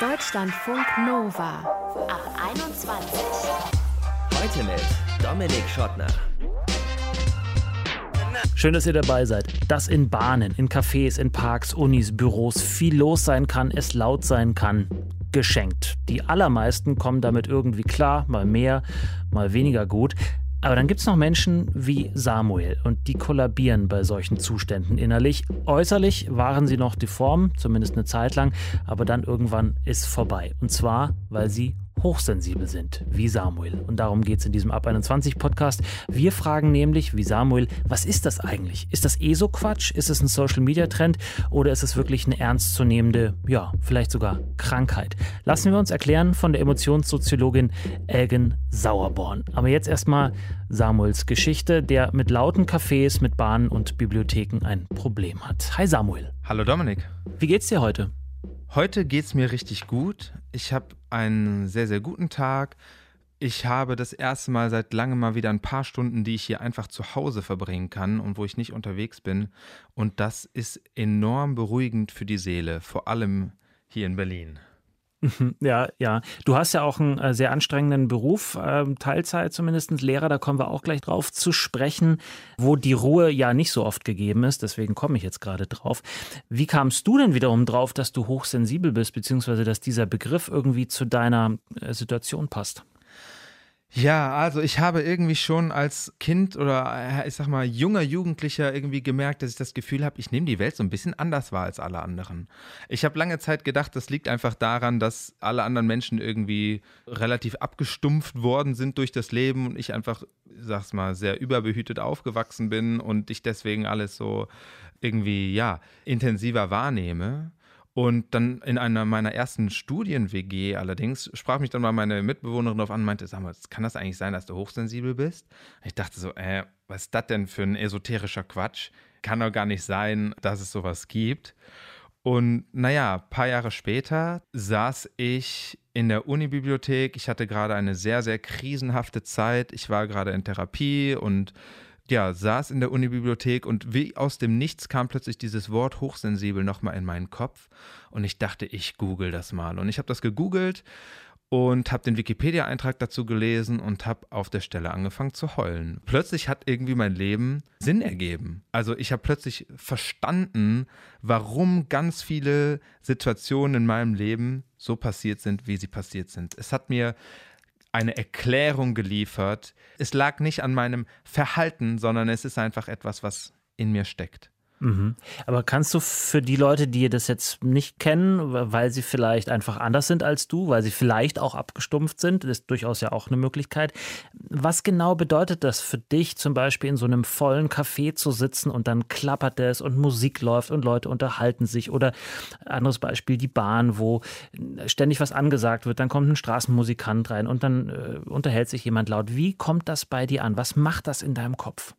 Deutschlandfunk Nova ab 21. Heute mit Dominik Schottner. Schön, dass ihr dabei seid. Dass in Bahnen, in Cafés, in Parks, Unis, Büros viel los sein kann, es laut sein kann. Geschenkt. Die allermeisten kommen damit irgendwie klar, mal mehr, mal weniger gut. Aber dann gibt es noch Menschen wie Samuel und die kollabieren bei solchen Zuständen innerlich. Äußerlich waren sie noch deform, zumindest eine Zeit lang, aber dann irgendwann ist vorbei. Und zwar, weil sie hochsensibel sind, wie Samuel. Und darum geht es in diesem Ab 21 Podcast. Wir fragen nämlich, wie Samuel, was ist das eigentlich? Ist das eh so Quatsch? Ist es ein Social Media Trend oder ist es wirklich eine ernstzunehmende, ja, vielleicht sogar Krankheit? Lassen wir uns erklären von der Emotionssoziologin Elgen Sauerborn. Aber jetzt erstmal Samuels Geschichte, der mit lauten Cafés, mit Bahnen und Bibliotheken ein Problem hat. Hi Samuel. Hallo Dominik. Wie geht's dir heute? Heute geht es mir richtig gut. Ich habe einen sehr, sehr guten Tag. Ich habe das erste Mal seit langem mal wieder ein paar Stunden, die ich hier einfach zu Hause verbringen kann und wo ich nicht unterwegs bin. Und das ist enorm beruhigend für die Seele, vor allem hier in Berlin. Mhm, ja, ja. Du hast ja auch einen äh, sehr anstrengenden Beruf, äh, Teilzeit zumindest, Lehrer, da kommen wir auch gleich drauf zu sprechen, wo die Ruhe ja nicht so oft gegeben ist, deswegen komme ich jetzt gerade drauf. Wie kamst du denn wiederum drauf, dass du hochsensibel bist, beziehungsweise dass dieser Begriff irgendwie zu deiner äh, Situation passt? Ja, also ich habe irgendwie schon als Kind oder äh, ich sag mal junger Jugendlicher irgendwie gemerkt, dass ich das Gefühl habe, ich nehme die Welt so ein bisschen anders wahr als alle anderen. Ich habe lange Zeit gedacht, das liegt einfach daran, dass alle anderen Menschen irgendwie relativ abgestumpft worden sind durch das Leben und ich einfach, sag's mal, sehr überbehütet aufgewachsen bin und ich deswegen alles so irgendwie, ja, intensiver wahrnehme. Und dann in einer meiner ersten Studien-WG allerdings sprach mich dann mal meine Mitbewohnerin darauf an und meinte, sag mal, kann das eigentlich sein, dass du hochsensibel bist? Ich dachte so, äh, was ist das denn für ein esoterischer Quatsch? Kann doch gar nicht sein, dass es sowas gibt. Und naja, ein paar Jahre später saß ich in der Unibibliothek. Ich hatte gerade eine sehr, sehr krisenhafte Zeit. Ich war gerade in Therapie und ja, saß in der Unibibliothek und wie aus dem Nichts kam plötzlich dieses Wort hochsensibel nochmal in meinen Kopf und ich dachte, ich google das mal. Und ich habe das gegoogelt und habe den Wikipedia-Eintrag dazu gelesen und habe auf der Stelle angefangen zu heulen. Plötzlich hat irgendwie mein Leben Sinn ergeben. Also ich habe plötzlich verstanden, warum ganz viele Situationen in meinem Leben so passiert sind, wie sie passiert sind. Es hat mir eine Erklärung geliefert. Es lag nicht an meinem Verhalten, sondern es ist einfach etwas, was in mir steckt. Mhm. Aber kannst du für die Leute, die das jetzt nicht kennen, weil sie vielleicht einfach anders sind als du, weil sie vielleicht auch abgestumpft sind, ist durchaus ja auch eine Möglichkeit. Was genau bedeutet das für dich, zum Beispiel in so einem vollen Café zu sitzen und dann klappert es und Musik läuft und Leute unterhalten sich? Oder anderes Beispiel, die Bahn, wo ständig was angesagt wird, dann kommt ein Straßenmusikant rein und dann äh, unterhält sich jemand laut. Wie kommt das bei dir an? Was macht das in deinem Kopf?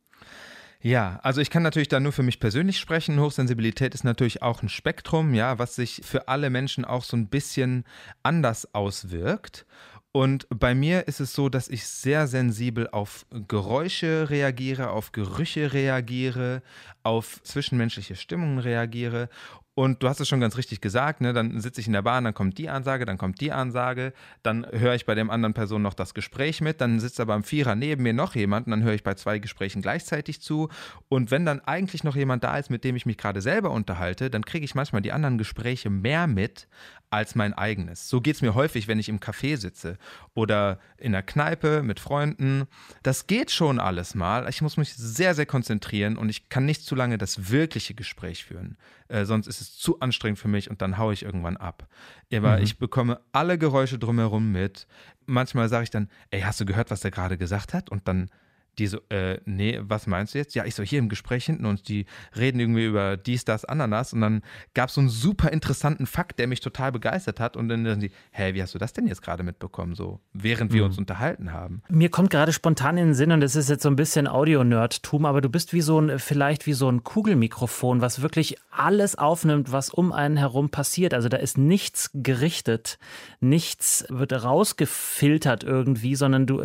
Ja, also ich kann natürlich da nur für mich persönlich sprechen. Hochsensibilität ist natürlich auch ein Spektrum, ja, was sich für alle Menschen auch so ein bisschen anders auswirkt. Und bei mir ist es so, dass ich sehr sensibel auf Geräusche reagiere, auf Gerüche reagiere, auf zwischenmenschliche Stimmungen reagiere und du hast es schon ganz richtig gesagt, ne? dann sitze ich in der Bahn, dann kommt die Ansage, dann kommt die Ansage, dann höre ich bei dem anderen Person noch das Gespräch mit, dann sitzt aber im Vierer neben mir noch jemand und dann höre ich bei zwei Gesprächen gleichzeitig zu. Und wenn dann eigentlich noch jemand da ist, mit dem ich mich gerade selber unterhalte, dann kriege ich manchmal die anderen Gespräche mehr mit als mein eigenes. So geht es mir häufig, wenn ich im Café sitze oder in der Kneipe mit Freunden. Das geht schon alles mal. Ich muss mich sehr, sehr konzentrieren und ich kann nicht zu lange das wirkliche Gespräch führen. Äh, sonst ist es zu anstrengend für mich und dann haue ich irgendwann ab. Aber mhm. ich bekomme alle Geräusche drumherum mit. Manchmal sage ich dann, ey, hast du gehört, was er gerade gesagt hat? Und dann die so, äh, nee, was meinst du jetzt? Ja, ich so, hier im Gespräch hinten und die reden irgendwie über dies, das, Ananas und dann gab es so einen super interessanten Fakt, der mich total begeistert hat und dann sagen die, hä, wie hast du das denn jetzt gerade mitbekommen, so, während wir mhm. uns unterhalten haben? Mir kommt gerade spontan in den Sinn und das ist jetzt so ein bisschen Audio-Nerdtum, aber du bist wie so ein, vielleicht wie so ein Kugelmikrofon, was wirklich alles aufnimmt, was um einen herum passiert. Also da ist nichts gerichtet, nichts wird rausgefiltert irgendwie, sondern du,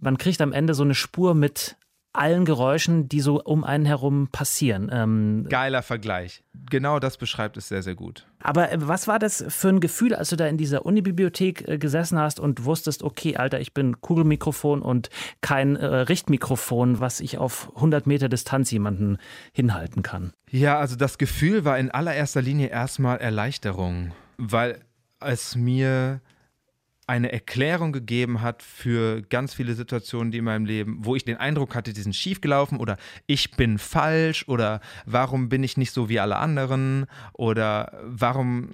man kriegt am Ende so eine Spur mit allen Geräuschen, die so um einen herum passieren. Ähm, Geiler Vergleich. Genau das beschreibt es sehr, sehr gut. aber äh, was war das für ein Gefühl, als du da in dieser Unibibliothek äh, gesessen hast und wusstest, okay, Alter, ich bin Kugelmikrofon und kein äh, Richtmikrofon, was ich auf 100 Meter Distanz jemanden hinhalten kann? Ja, also das Gefühl war in allererster Linie erstmal Erleichterung, weil es mir eine Erklärung gegeben hat für ganz viele Situationen, die in meinem Leben, wo ich den Eindruck hatte, die sind schiefgelaufen oder ich bin falsch oder warum bin ich nicht so wie alle anderen oder warum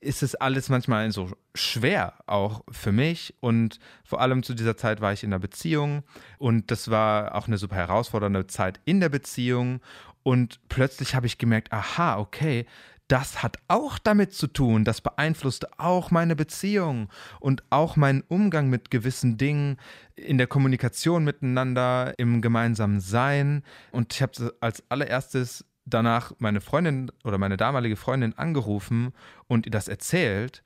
ist es alles manchmal so schwer auch für mich? Und vor allem zu dieser Zeit war ich in einer Beziehung und das war auch eine super herausfordernde Zeit in der Beziehung. Und plötzlich habe ich gemerkt, aha, okay, das hat auch damit zu tun, das beeinflusst auch meine Beziehung und auch meinen Umgang mit gewissen Dingen in der Kommunikation miteinander, im gemeinsamen Sein. Und ich habe als allererstes danach meine Freundin oder meine damalige Freundin angerufen und ihr das erzählt.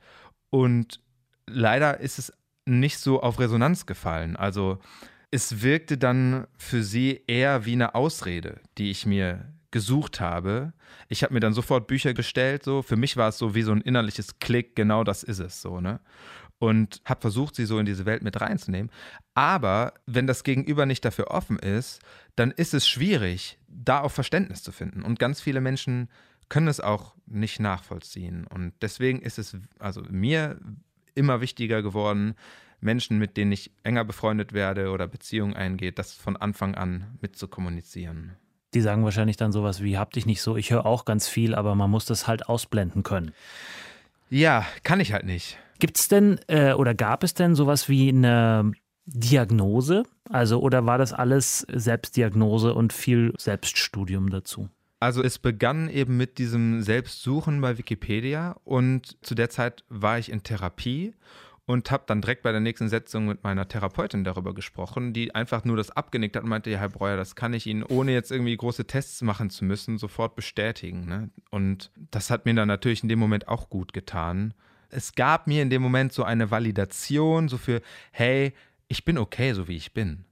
Und leider ist es nicht so auf Resonanz gefallen. Also es wirkte dann für sie eher wie eine Ausrede, die ich mir gesucht habe. Ich habe mir dann sofort Bücher bestellt, so. Für mich war es so wie so ein innerliches Klick, genau das ist es, so, ne? Und habe versucht, sie so in diese Welt mit reinzunehmen. Aber wenn das Gegenüber nicht dafür offen ist, dann ist es schwierig, da auch Verständnis zu finden. Und ganz viele Menschen können es auch nicht nachvollziehen. Und deswegen ist es also mir immer wichtiger geworden, Menschen, mit denen ich enger befreundet werde oder Beziehungen eingeht, das von Anfang an mitzukommunizieren. Die sagen wahrscheinlich dann sowas wie, hab dich nicht so, ich höre auch ganz viel, aber man muss das halt ausblenden können. Ja, kann ich halt nicht. Gibt es denn äh, oder gab es denn sowas wie eine Diagnose? Also, oder war das alles Selbstdiagnose und viel Selbststudium dazu? Also es begann eben mit diesem Selbstsuchen bei Wikipedia und zu der Zeit war ich in Therapie und habe dann direkt bei der nächsten Sitzung mit meiner Therapeutin darüber gesprochen, die einfach nur das abgenickt hat und meinte, ja, Herr Breuer, das kann ich Ihnen, ohne jetzt irgendwie große Tests machen zu müssen, sofort bestätigen. Ne? Und das hat mir dann natürlich in dem Moment auch gut getan. Es gab mir in dem Moment so eine Validation, so für, hey, ich bin okay, so wie ich bin.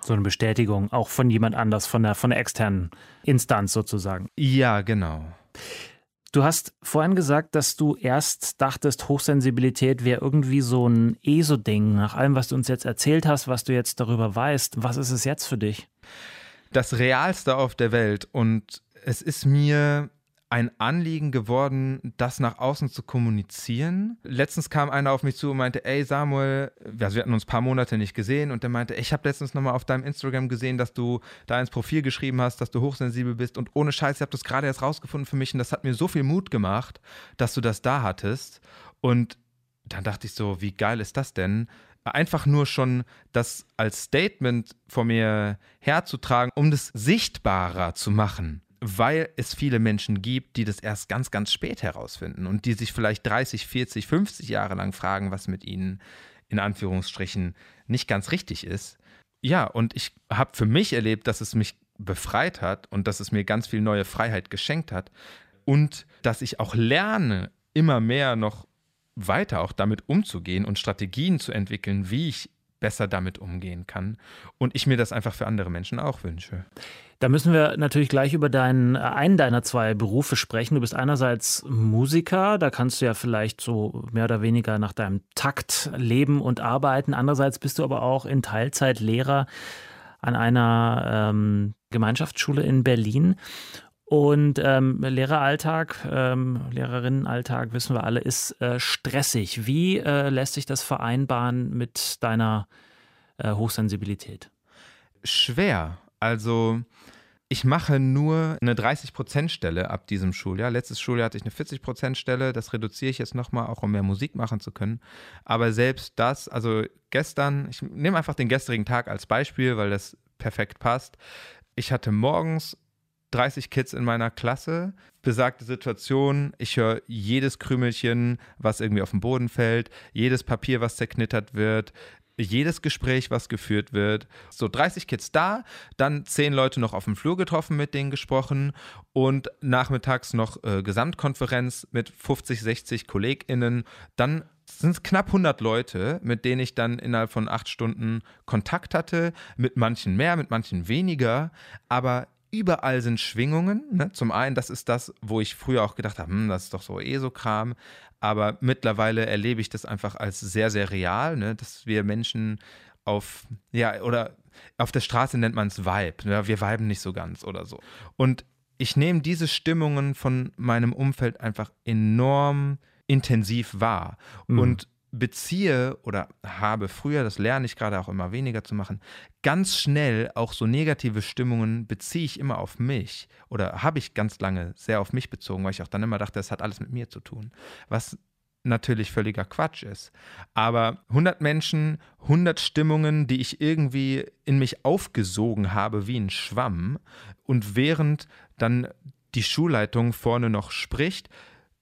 So eine Bestätigung, auch von jemand anders, von der, von der externen Instanz sozusagen. Ja, genau. Du hast vorhin gesagt, dass du erst dachtest, Hochsensibilität wäre irgendwie so ein ESO-Ding. Nach allem, was du uns jetzt erzählt hast, was du jetzt darüber weißt, was ist es jetzt für dich? Das Realste auf der Welt. Und es ist mir ein Anliegen geworden, das nach außen zu kommunizieren. Letztens kam einer auf mich zu und meinte, ey Samuel, also wir hatten uns ein paar Monate nicht gesehen und der meinte, ich habe letztens nochmal auf deinem Instagram gesehen, dass du da ins Profil geschrieben hast, dass du hochsensibel bist und ohne Scheiß, ich habe das gerade erst rausgefunden für mich und das hat mir so viel Mut gemacht, dass du das da hattest und dann dachte ich so, wie geil ist das denn? Einfach nur schon das als Statement vor mir herzutragen, um das sichtbarer zu machen weil es viele Menschen gibt, die das erst ganz, ganz spät herausfinden und die sich vielleicht 30, 40, 50 Jahre lang fragen, was mit ihnen in Anführungsstrichen nicht ganz richtig ist. Ja, und ich habe für mich erlebt, dass es mich befreit hat und dass es mir ganz viel neue Freiheit geschenkt hat und dass ich auch lerne, immer mehr noch weiter auch damit umzugehen und Strategien zu entwickeln, wie ich besser damit umgehen kann. Und ich mir das einfach für andere Menschen auch wünsche. Da müssen wir natürlich gleich über deinen, einen deiner zwei Berufe sprechen. Du bist einerseits Musiker, da kannst du ja vielleicht so mehr oder weniger nach deinem Takt leben und arbeiten. Andererseits bist du aber auch in Teilzeit Lehrer an einer ähm, Gemeinschaftsschule in Berlin. Und ähm, Lehreralltag, ähm, Lehrerinnenalltag, wissen wir alle, ist äh, stressig. Wie äh, lässt sich das vereinbaren mit deiner äh, Hochsensibilität? Schwer. Also ich mache nur eine 30%-Stelle ab diesem Schuljahr. Letztes Schuljahr hatte ich eine 40%-Stelle. Das reduziere ich jetzt nochmal, auch um mehr Musik machen zu können. Aber selbst das, also gestern, ich nehme einfach den gestrigen Tag als Beispiel, weil das perfekt passt. Ich hatte morgens 30 Kids in meiner Klasse, besagte Situation, ich höre jedes Krümelchen, was irgendwie auf den Boden fällt, jedes Papier, was zerknittert wird, jedes Gespräch, was geführt wird. So 30 Kids da, dann 10 Leute noch auf dem Flur getroffen, mit denen gesprochen und nachmittags noch äh, Gesamtkonferenz mit 50, 60 KollegInnen. Dann sind knapp 100 Leute, mit denen ich dann innerhalb von acht Stunden Kontakt hatte, mit manchen mehr, mit manchen weniger, aber überall sind Schwingungen. Ne? Zum einen, das ist das, wo ich früher auch gedacht habe, hm, das ist doch so eh so Kram. Aber mittlerweile erlebe ich das einfach als sehr, sehr real, ne? dass wir Menschen auf, ja, oder auf der Straße nennt man es Vibe. Ne? Wir viben nicht so ganz oder so. Und ich nehme diese Stimmungen von meinem Umfeld einfach enorm intensiv wahr. Mhm. Und beziehe oder habe früher, das lerne ich gerade auch immer weniger zu machen, ganz schnell auch so negative Stimmungen beziehe ich immer auf mich oder habe ich ganz lange sehr auf mich bezogen, weil ich auch dann immer dachte, das hat alles mit mir zu tun. Was natürlich völliger Quatsch ist. Aber 100 Menschen, 100 Stimmungen, die ich irgendwie in mich aufgesogen habe wie ein Schwamm und während dann die Schulleitung vorne noch spricht,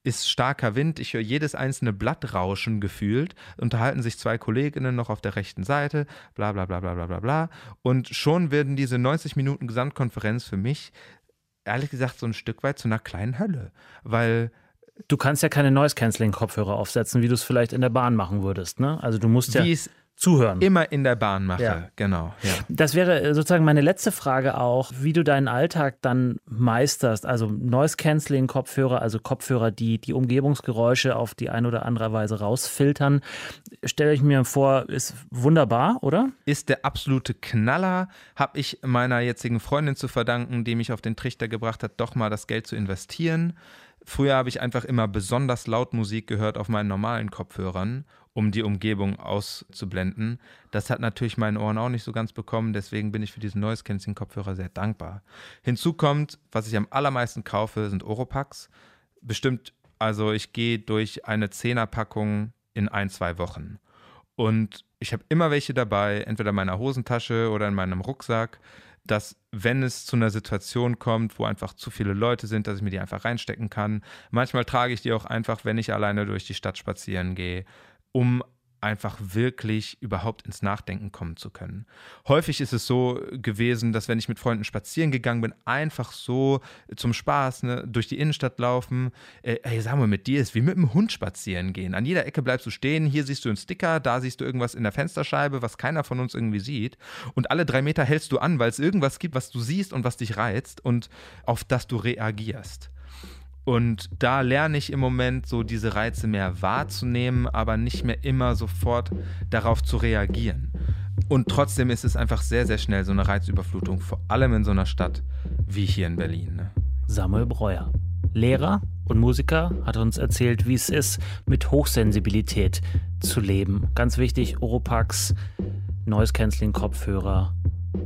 ist starker Wind. Ich höre jedes einzelne Blatt rauschen gefühlt. Unterhalten sich zwei Kolleginnen noch auf der rechten Seite, bla bla bla bla bla bla bla. Und schon werden diese 90 Minuten Gesamtkonferenz für mich, ehrlich gesagt, so ein Stück weit zu einer kleinen Hölle. Weil Du kannst ja keine Noise-Canceling-Kopfhörer aufsetzen, wie du es vielleicht in der Bahn machen würdest. Ne? Also du musst ja. Wie es zuhören. Immer in der Bahn mache, ja. genau. Ja. Das wäre äh, sozusagen meine letzte Frage auch, wie du deinen Alltag dann meisterst. Also Noise-Canceling-Kopfhörer, also Kopfhörer, die die Umgebungsgeräusche auf die eine oder andere Weise rausfiltern. Stelle ich mir vor, ist wunderbar, oder? Ist der absolute Knaller. Habe ich meiner jetzigen Freundin zu verdanken, die mich auf den Trichter gebracht hat, doch mal das Geld zu investieren. Früher habe ich einfach immer besonders laut Musik gehört auf meinen normalen Kopfhörern um die Umgebung auszublenden. Das hat natürlich meinen Ohren auch nicht so ganz bekommen, deswegen bin ich für diesen Noise Cancelling Kopfhörer sehr dankbar. Hinzu kommt, was ich am allermeisten kaufe, sind Oropax. Bestimmt, also ich gehe durch eine Zehnerpackung in ein, zwei Wochen. Und ich habe immer welche dabei, entweder in meiner Hosentasche oder in meinem Rucksack, dass wenn es zu einer Situation kommt, wo einfach zu viele Leute sind, dass ich mir die einfach reinstecken kann. Manchmal trage ich die auch einfach, wenn ich alleine durch die Stadt spazieren gehe um einfach wirklich überhaupt ins Nachdenken kommen zu können. Häufig ist es so gewesen, dass wenn ich mit Freunden spazieren gegangen bin, einfach so zum Spaß ne, durch die Innenstadt laufen. Äh, ey, mal, mit dir ist wie mit einem Hund spazieren gehen. An jeder Ecke bleibst du stehen, hier siehst du einen Sticker, da siehst du irgendwas in der Fensterscheibe, was keiner von uns irgendwie sieht. Und alle drei Meter hältst du an, weil es irgendwas gibt, was du siehst und was dich reizt und auf das du reagierst. Und da lerne ich im Moment so diese Reize mehr wahrzunehmen, aber nicht mehr immer sofort darauf zu reagieren. Und trotzdem ist es einfach sehr, sehr schnell so eine Reizüberflutung, vor allem in so einer Stadt wie hier in Berlin. Ne? Samuel Breuer, Lehrer und Musiker, hat uns erzählt, wie es ist, mit Hochsensibilität zu leben. Ganz wichtig, Oropax, Noise Canceling Kopfhörer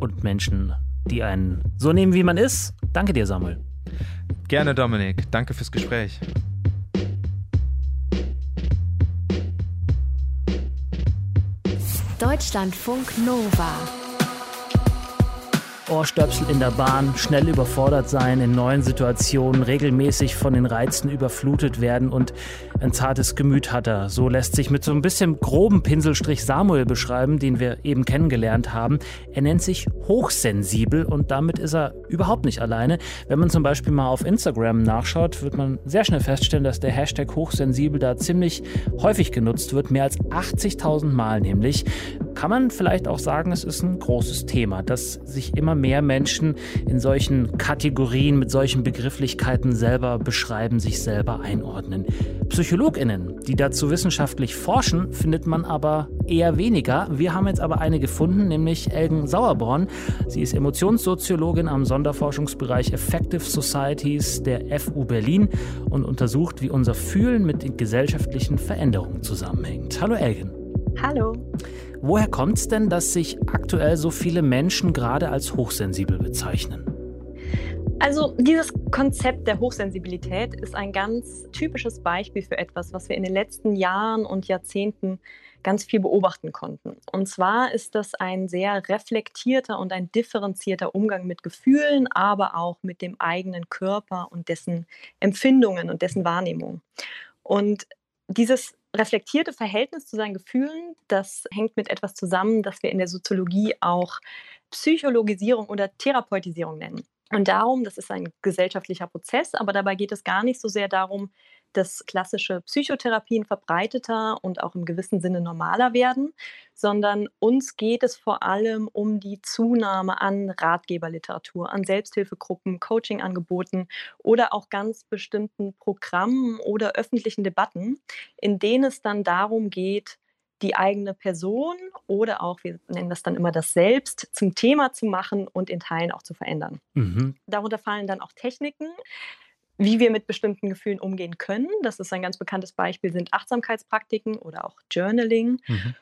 und Menschen, die einen so nehmen, wie man ist. Danke dir, Samuel. Gerne, Dominik. Danke fürs Gespräch. Deutschlandfunk Nova. Ohrstöpsel in der Bahn, schnell überfordert sein in neuen Situationen, regelmäßig von den Reizen überflutet werden und ein zartes Gemüt hat er. So lässt sich mit so ein bisschen groben Pinselstrich Samuel beschreiben, den wir eben kennengelernt haben. Er nennt sich hochsensibel und damit ist er überhaupt nicht alleine. Wenn man zum Beispiel mal auf Instagram nachschaut, wird man sehr schnell feststellen, dass der Hashtag hochsensibel da ziemlich häufig genutzt wird, mehr als 80.000 Mal nämlich. Kann man vielleicht auch sagen, es ist ein großes Thema, dass sich immer mehr Menschen in solchen Kategorien mit solchen Begrifflichkeiten selber beschreiben, sich selber einordnen. PsychologInnen, die dazu wissenschaftlich forschen, findet man aber eher weniger. Wir haben jetzt aber eine gefunden, nämlich Elgen Sauerborn. Sie ist Emotionssoziologin am Sonderforschungsbereich Effective Societies der FU Berlin und untersucht, wie unser Fühlen mit den gesellschaftlichen Veränderungen zusammenhängt. Hallo Elgen. Hallo. Woher kommt es denn, dass sich aktuell so viele Menschen gerade als hochsensibel bezeichnen? Also dieses Konzept der Hochsensibilität ist ein ganz typisches Beispiel für etwas, was wir in den letzten Jahren und Jahrzehnten ganz viel beobachten konnten. Und zwar ist das ein sehr reflektierter und ein differenzierter Umgang mit Gefühlen, aber auch mit dem eigenen Körper und dessen Empfindungen und dessen Wahrnehmung. Und dieses reflektierte Verhältnis zu seinen Gefühlen, das hängt mit etwas zusammen, das wir in der Soziologie auch Psychologisierung oder Therapeutisierung nennen. Und darum, das ist ein gesellschaftlicher Prozess, aber dabei geht es gar nicht so sehr darum, dass klassische Psychotherapien verbreiteter und auch im gewissen Sinne normaler werden, sondern uns geht es vor allem um die Zunahme an Ratgeberliteratur, an Selbsthilfegruppen, Coachingangeboten oder auch ganz bestimmten Programmen oder öffentlichen Debatten, in denen es dann darum geht, die eigene Person oder auch, wir nennen das dann immer das Selbst, zum Thema zu machen und in Teilen auch zu verändern. Mhm. Darunter fallen dann auch Techniken, wie wir mit bestimmten Gefühlen umgehen können. Das ist ein ganz bekanntes Beispiel, sind Achtsamkeitspraktiken oder auch Journaling. Mhm.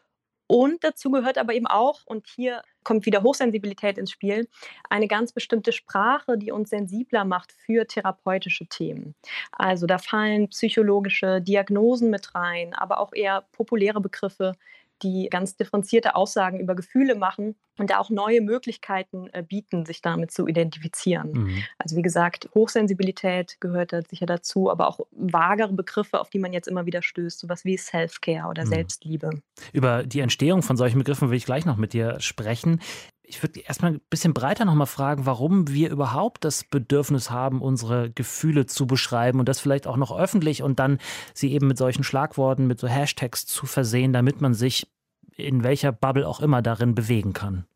Und dazu gehört aber eben auch, und hier kommt wieder Hochsensibilität ins Spiel, eine ganz bestimmte Sprache, die uns sensibler macht für therapeutische Themen. Also da fallen psychologische Diagnosen mit rein, aber auch eher populäre Begriffe die ganz differenzierte Aussagen über Gefühle machen und da auch neue Möglichkeiten äh, bieten, sich damit zu identifizieren. Mhm. Also wie gesagt, Hochsensibilität gehört da sicher dazu, aber auch vagere Begriffe, auf die man jetzt immer wieder stößt, sowas wie Self-Care oder mhm. Selbstliebe. Über die Entstehung von solchen Begriffen will ich gleich noch mit dir sprechen. Ich würde erstmal ein bisschen breiter nochmal fragen, warum wir überhaupt das Bedürfnis haben, unsere Gefühle zu beschreiben und das vielleicht auch noch öffentlich und dann sie eben mit solchen Schlagworten, mit so Hashtags zu versehen, damit man sich in welcher Bubble auch immer darin bewegen kann.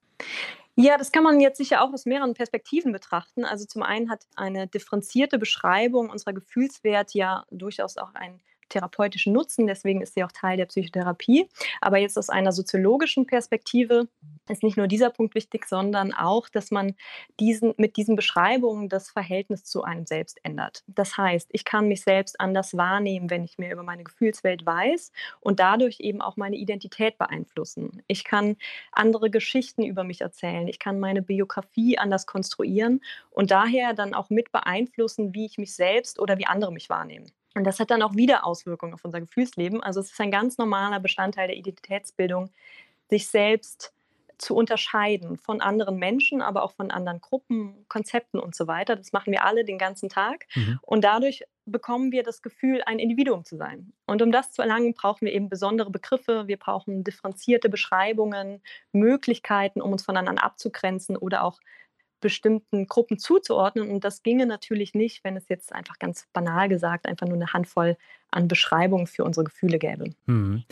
Ja, das kann man jetzt sicher auch aus mehreren Perspektiven betrachten. Also zum einen hat eine differenzierte Beschreibung unserer Gefühlswert ja durchaus auch einen therapeutischen Nutzen, deswegen ist sie auch Teil der Psychotherapie. Aber jetzt aus einer soziologischen Perspektive ist nicht nur dieser Punkt wichtig, sondern auch, dass man diesen, mit diesen Beschreibungen das Verhältnis zu einem selbst ändert. Das heißt, ich kann mich selbst anders wahrnehmen, wenn ich mehr über meine Gefühlswelt weiß und dadurch eben auch meine Identität beeinflussen. Ich kann andere Geschichten über mich erzählen. Ich kann meine Biografie anders konstruieren und daher dann auch mit beeinflussen, wie ich mich selbst oder wie andere mich wahrnehmen. Und das hat dann auch wieder Auswirkungen auf unser Gefühlsleben. Also es ist ein ganz normaler Bestandteil der Identitätsbildung, sich selbst zu unterscheiden von anderen Menschen, aber auch von anderen Gruppen, Konzepten und so weiter. Das machen wir alle den ganzen Tag. Mhm. Und dadurch bekommen wir das Gefühl, ein Individuum zu sein. Und um das zu erlangen, brauchen wir eben besondere Begriffe, wir brauchen differenzierte Beschreibungen, Möglichkeiten, um uns voneinander abzugrenzen oder auch bestimmten Gruppen zuzuordnen. Und das ginge natürlich nicht, wenn es jetzt einfach ganz banal gesagt einfach nur eine Handvoll an Beschreibungen für unsere Gefühle gäbe. Mhm.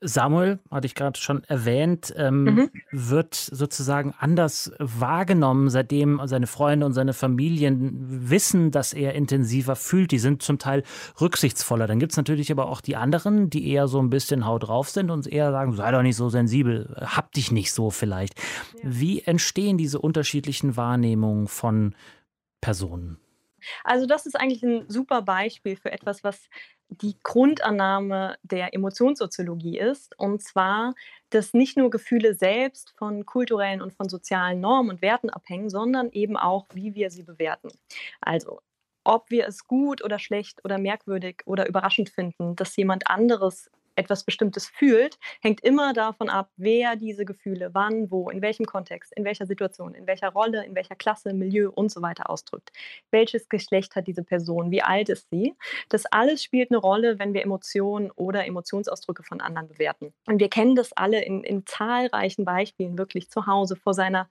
Samuel, hatte ich gerade schon erwähnt, ähm, mhm. wird sozusagen anders wahrgenommen, seitdem seine Freunde und seine Familien wissen, dass er intensiver fühlt. Die sind zum Teil rücksichtsvoller. Dann gibt es natürlich aber auch die anderen, die eher so ein bisschen haut drauf sind und eher sagen, sei doch nicht so sensibel, hab dich nicht so vielleicht. Ja. Wie entstehen diese unterschiedlichen Wahrnehmungen von Personen? Also das ist eigentlich ein super Beispiel für etwas, was die Grundannahme der Emotionssoziologie ist. Und zwar, dass nicht nur Gefühle selbst von kulturellen und von sozialen Normen und Werten abhängen, sondern eben auch, wie wir sie bewerten. Also ob wir es gut oder schlecht oder merkwürdig oder überraschend finden, dass jemand anderes etwas Bestimmtes fühlt, hängt immer davon ab, wer diese Gefühle wann, wo, in welchem Kontext, in welcher Situation, in welcher Rolle, in welcher Klasse, Milieu und so weiter ausdrückt. Welches Geschlecht hat diese Person? Wie alt ist sie? Das alles spielt eine Rolle, wenn wir Emotionen oder Emotionsausdrücke von anderen bewerten. Und wir kennen das alle in, in zahlreichen Beispielen wirklich zu Hause vor seiner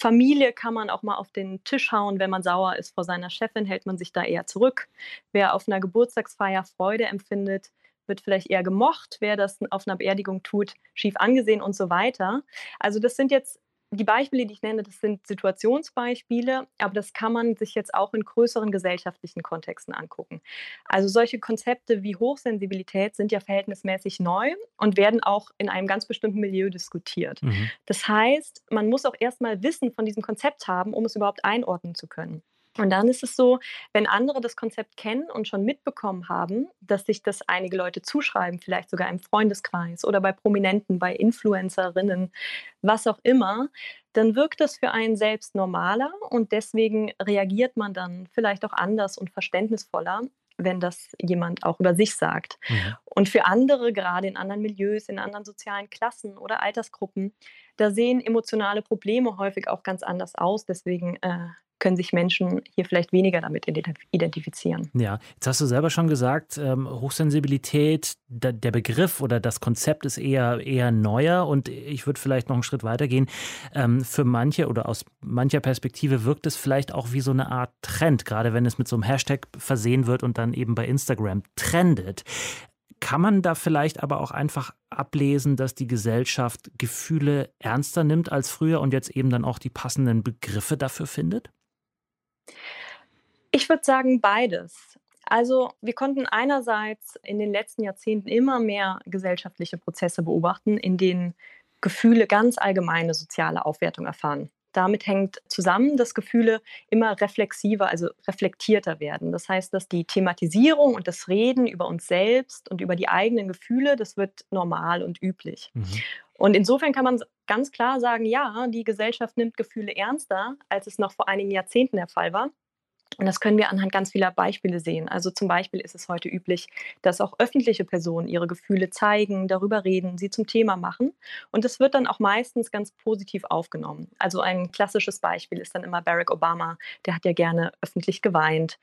Familie kann man auch mal auf den Tisch hauen, wenn man sauer ist. Vor seiner Chefin hält man sich da eher zurück. Wer auf einer Geburtstagsfeier Freude empfindet, wird vielleicht eher gemocht, wer das auf einer Beerdigung tut, schief angesehen und so weiter. Also das sind jetzt die Beispiele, die ich nenne, das sind Situationsbeispiele, aber das kann man sich jetzt auch in größeren gesellschaftlichen Kontexten angucken. Also solche Konzepte wie Hochsensibilität sind ja verhältnismäßig neu und werden auch in einem ganz bestimmten Milieu diskutiert. Mhm. Das heißt, man muss auch erstmal Wissen von diesem Konzept haben, um es überhaupt einordnen zu können. Und dann ist es so, wenn andere das Konzept kennen und schon mitbekommen haben, dass sich das einige Leute zuschreiben, vielleicht sogar im Freundeskreis oder bei Prominenten, bei Influencerinnen, was auch immer, dann wirkt das für einen selbst normaler und deswegen reagiert man dann vielleicht auch anders und verständnisvoller, wenn das jemand auch über sich sagt. Mhm. Und für andere, gerade in anderen Milieus, in anderen sozialen Klassen oder Altersgruppen, da sehen emotionale Probleme häufig auch ganz anders aus. Deswegen äh, können sich Menschen hier vielleicht weniger damit identifizieren. Ja, jetzt hast du selber schon gesagt, ähm, Hochsensibilität, der, der Begriff oder das Konzept ist eher, eher neuer und ich würde vielleicht noch einen Schritt weiter gehen. Ähm, für manche oder aus mancher Perspektive wirkt es vielleicht auch wie so eine Art Trend, gerade wenn es mit so einem Hashtag versehen wird und dann eben bei Instagram trendet. Kann man da vielleicht aber auch einfach ablesen, dass die Gesellschaft Gefühle ernster nimmt als früher und jetzt eben dann auch die passenden Begriffe dafür findet? Ich würde sagen beides. Also wir konnten einerseits in den letzten Jahrzehnten immer mehr gesellschaftliche Prozesse beobachten, in denen Gefühle ganz allgemeine soziale Aufwertung erfahren damit hängt zusammen, dass Gefühle immer reflexiver, also reflektierter werden. Das heißt, dass die Thematisierung und das Reden über uns selbst und über die eigenen Gefühle, das wird normal und üblich. Mhm. Und insofern kann man ganz klar sagen, ja, die Gesellschaft nimmt Gefühle ernster, als es noch vor einigen Jahrzehnten der Fall war. Und das können wir anhand ganz vieler Beispiele sehen. Also zum Beispiel ist es heute üblich, dass auch öffentliche Personen ihre Gefühle zeigen, darüber reden, sie zum Thema machen. Und das wird dann auch meistens ganz positiv aufgenommen. Also ein klassisches Beispiel ist dann immer Barack Obama, der hat ja gerne öffentlich geweint.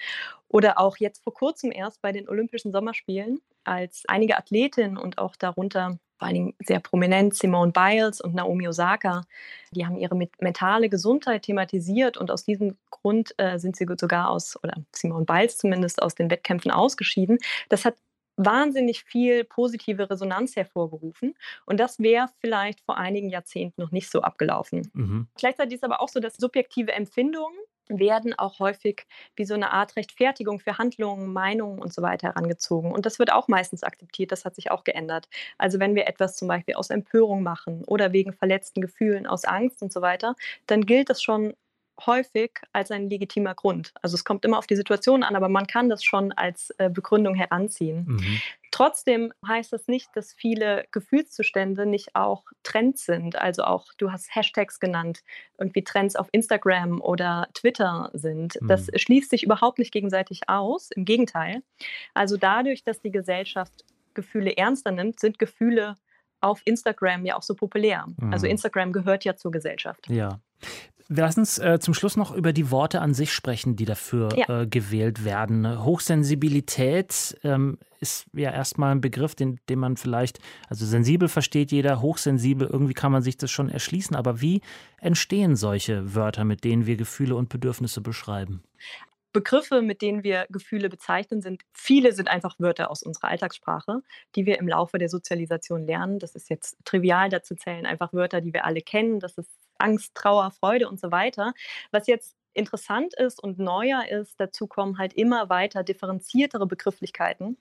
Oder auch jetzt vor kurzem erst bei den Olympischen Sommerspielen, als einige Athletinnen und auch darunter vor allen Dingen sehr prominent Simone Biles und Naomi Osaka. Die haben ihre mentale Gesundheit thematisiert und aus diesem Grund äh, sind sie sogar aus, oder Simone Biles zumindest, aus den Wettkämpfen ausgeschieden. Das hat wahnsinnig viel positive Resonanz hervorgerufen. Und das wäre vielleicht vor einigen Jahrzehnten noch nicht so abgelaufen. Mhm. Gleichzeitig ist aber auch so, dass subjektive Empfindungen werden auch häufig wie so eine Art Rechtfertigung für Handlungen, Meinungen und so weiter herangezogen. Und das wird auch meistens akzeptiert, das hat sich auch geändert. Also wenn wir etwas zum Beispiel aus Empörung machen oder wegen verletzten Gefühlen, aus Angst und so weiter, dann gilt das schon häufig als ein legitimer Grund. Also es kommt immer auf die Situation an, aber man kann das schon als äh, Begründung heranziehen. Mhm. Trotzdem heißt das nicht, dass viele Gefühlszustände nicht auch Trends sind. Also auch, du hast Hashtags genannt, irgendwie Trends auf Instagram oder Twitter sind. Mhm. Das schließt sich überhaupt nicht gegenseitig aus. Im Gegenteil. Also dadurch, dass die Gesellschaft Gefühle ernster nimmt, sind Gefühle auf Instagram ja auch so populär. Also mhm. Also Instagram gehört ja zur Gesellschaft. Ja. Lass uns äh, zum Schluss noch über die Worte an sich sprechen, die dafür ja. äh, gewählt werden. Hochsensibilität ähm, ist ja erstmal ein Begriff, den, den man vielleicht, also sensibel versteht jeder, hochsensibel, irgendwie kann man sich das schon erschließen. Aber wie entstehen solche Wörter, mit denen wir Gefühle und Bedürfnisse beschreiben? Begriffe, mit denen wir Gefühle bezeichnen, sind viele sind einfach Wörter aus unserer Alltagssprache, die wir im Laufe der Sozialisation lernen. Das ist jetzt trivial, dazu zählen einfach Wörter, die wir alle kennen. Das ist Angst, Trauer, Freude und so weiter. Was jetzt interessant ist und neuer ist, dazu kommen halt immer weiter differenziertere Begrifflichkeiten,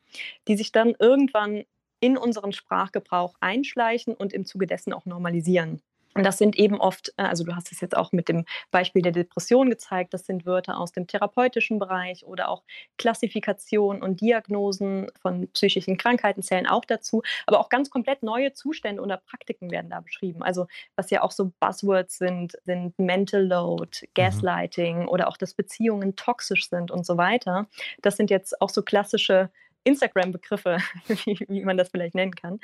die sich dann irgendwann in unseren Sprachgebrauch einschleichen und im Zuge dessen auch normalisieren. Und das sind eben oft, äh, also du hast es jetzt auch mit dem Beispiel der Depression gezeigt, das sind Wörter aus dem therapeutischen Bereich oder auch Klassifikation und Diagnosen von psychischen Krankheiten zählen auch dazu, aber auch ganz komplett neue Zustände oder Praktiken werden da beschrieben. Also was ja auch so Buzzwords sind, sind Mental Load, mhm. Gaslighting mhm. oder auch, dass Beziehungen toxisch sind und so weiter. Das sind jetzt auch so klassische Instagram-Begriffe, wie, wie man das vielleicht nennen kann.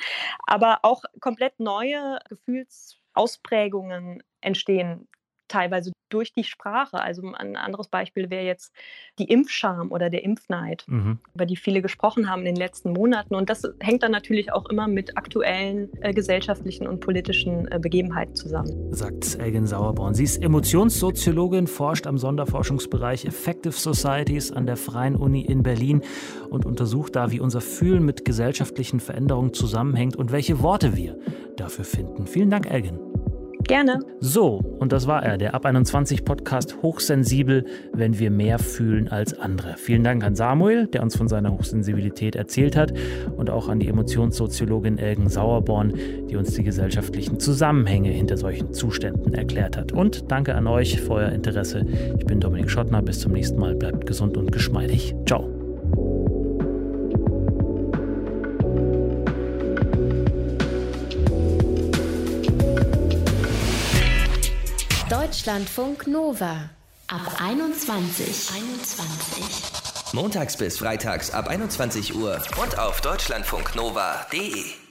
Aber auch komplett neue Gefühls- Ausprägungen entstehen teilweise durch die Sprache. Also ein anderes Beispiel wäre jetzt die Impfscham oder der Impfneid, mhm. über die viele gesprochen haben in den letzten Monaten. Und das hängt dann natürlich auch immer mit aktuellen äh, gesellschaftlichen und politischen äh, Begebenheiten zusammen. Sagt Elgin Sauerborn. Sie ist Emotionssoziologin, forscht am Sonderforschungsbereich Effective Societies an der Freien Uni in Berlin und untersucht da, wie unser Fühlen mit gesellschaftlichen Veränderungen zusammenhängt und welche Worte wir dafür finden. Vielen Dank, Elgin. Gerne. So, und das war er, der Ab 21 Podcast Hochsensibel, wenn wir mehr fühlen als andere. Vielen Dank an Samuel, der uns von seiner Hochsensibilität erzählt hat, und auch an die Emotionssoziologin Elgen Sauerborn, die uns die gesellschaftlichen Zusammenhänge hinter solchen Zuständen erklärt hat. Und danke an euch für euer Interesse. Ich bin Dominik Schottner. Bis zum nächsten Mal. Bleibt gesund und geschmeidig. Ciao. Deutschlandfunk Nova ab 21. 21. Montags bis freitags ab 21 Uhr und auf deutschlandfunknova.de.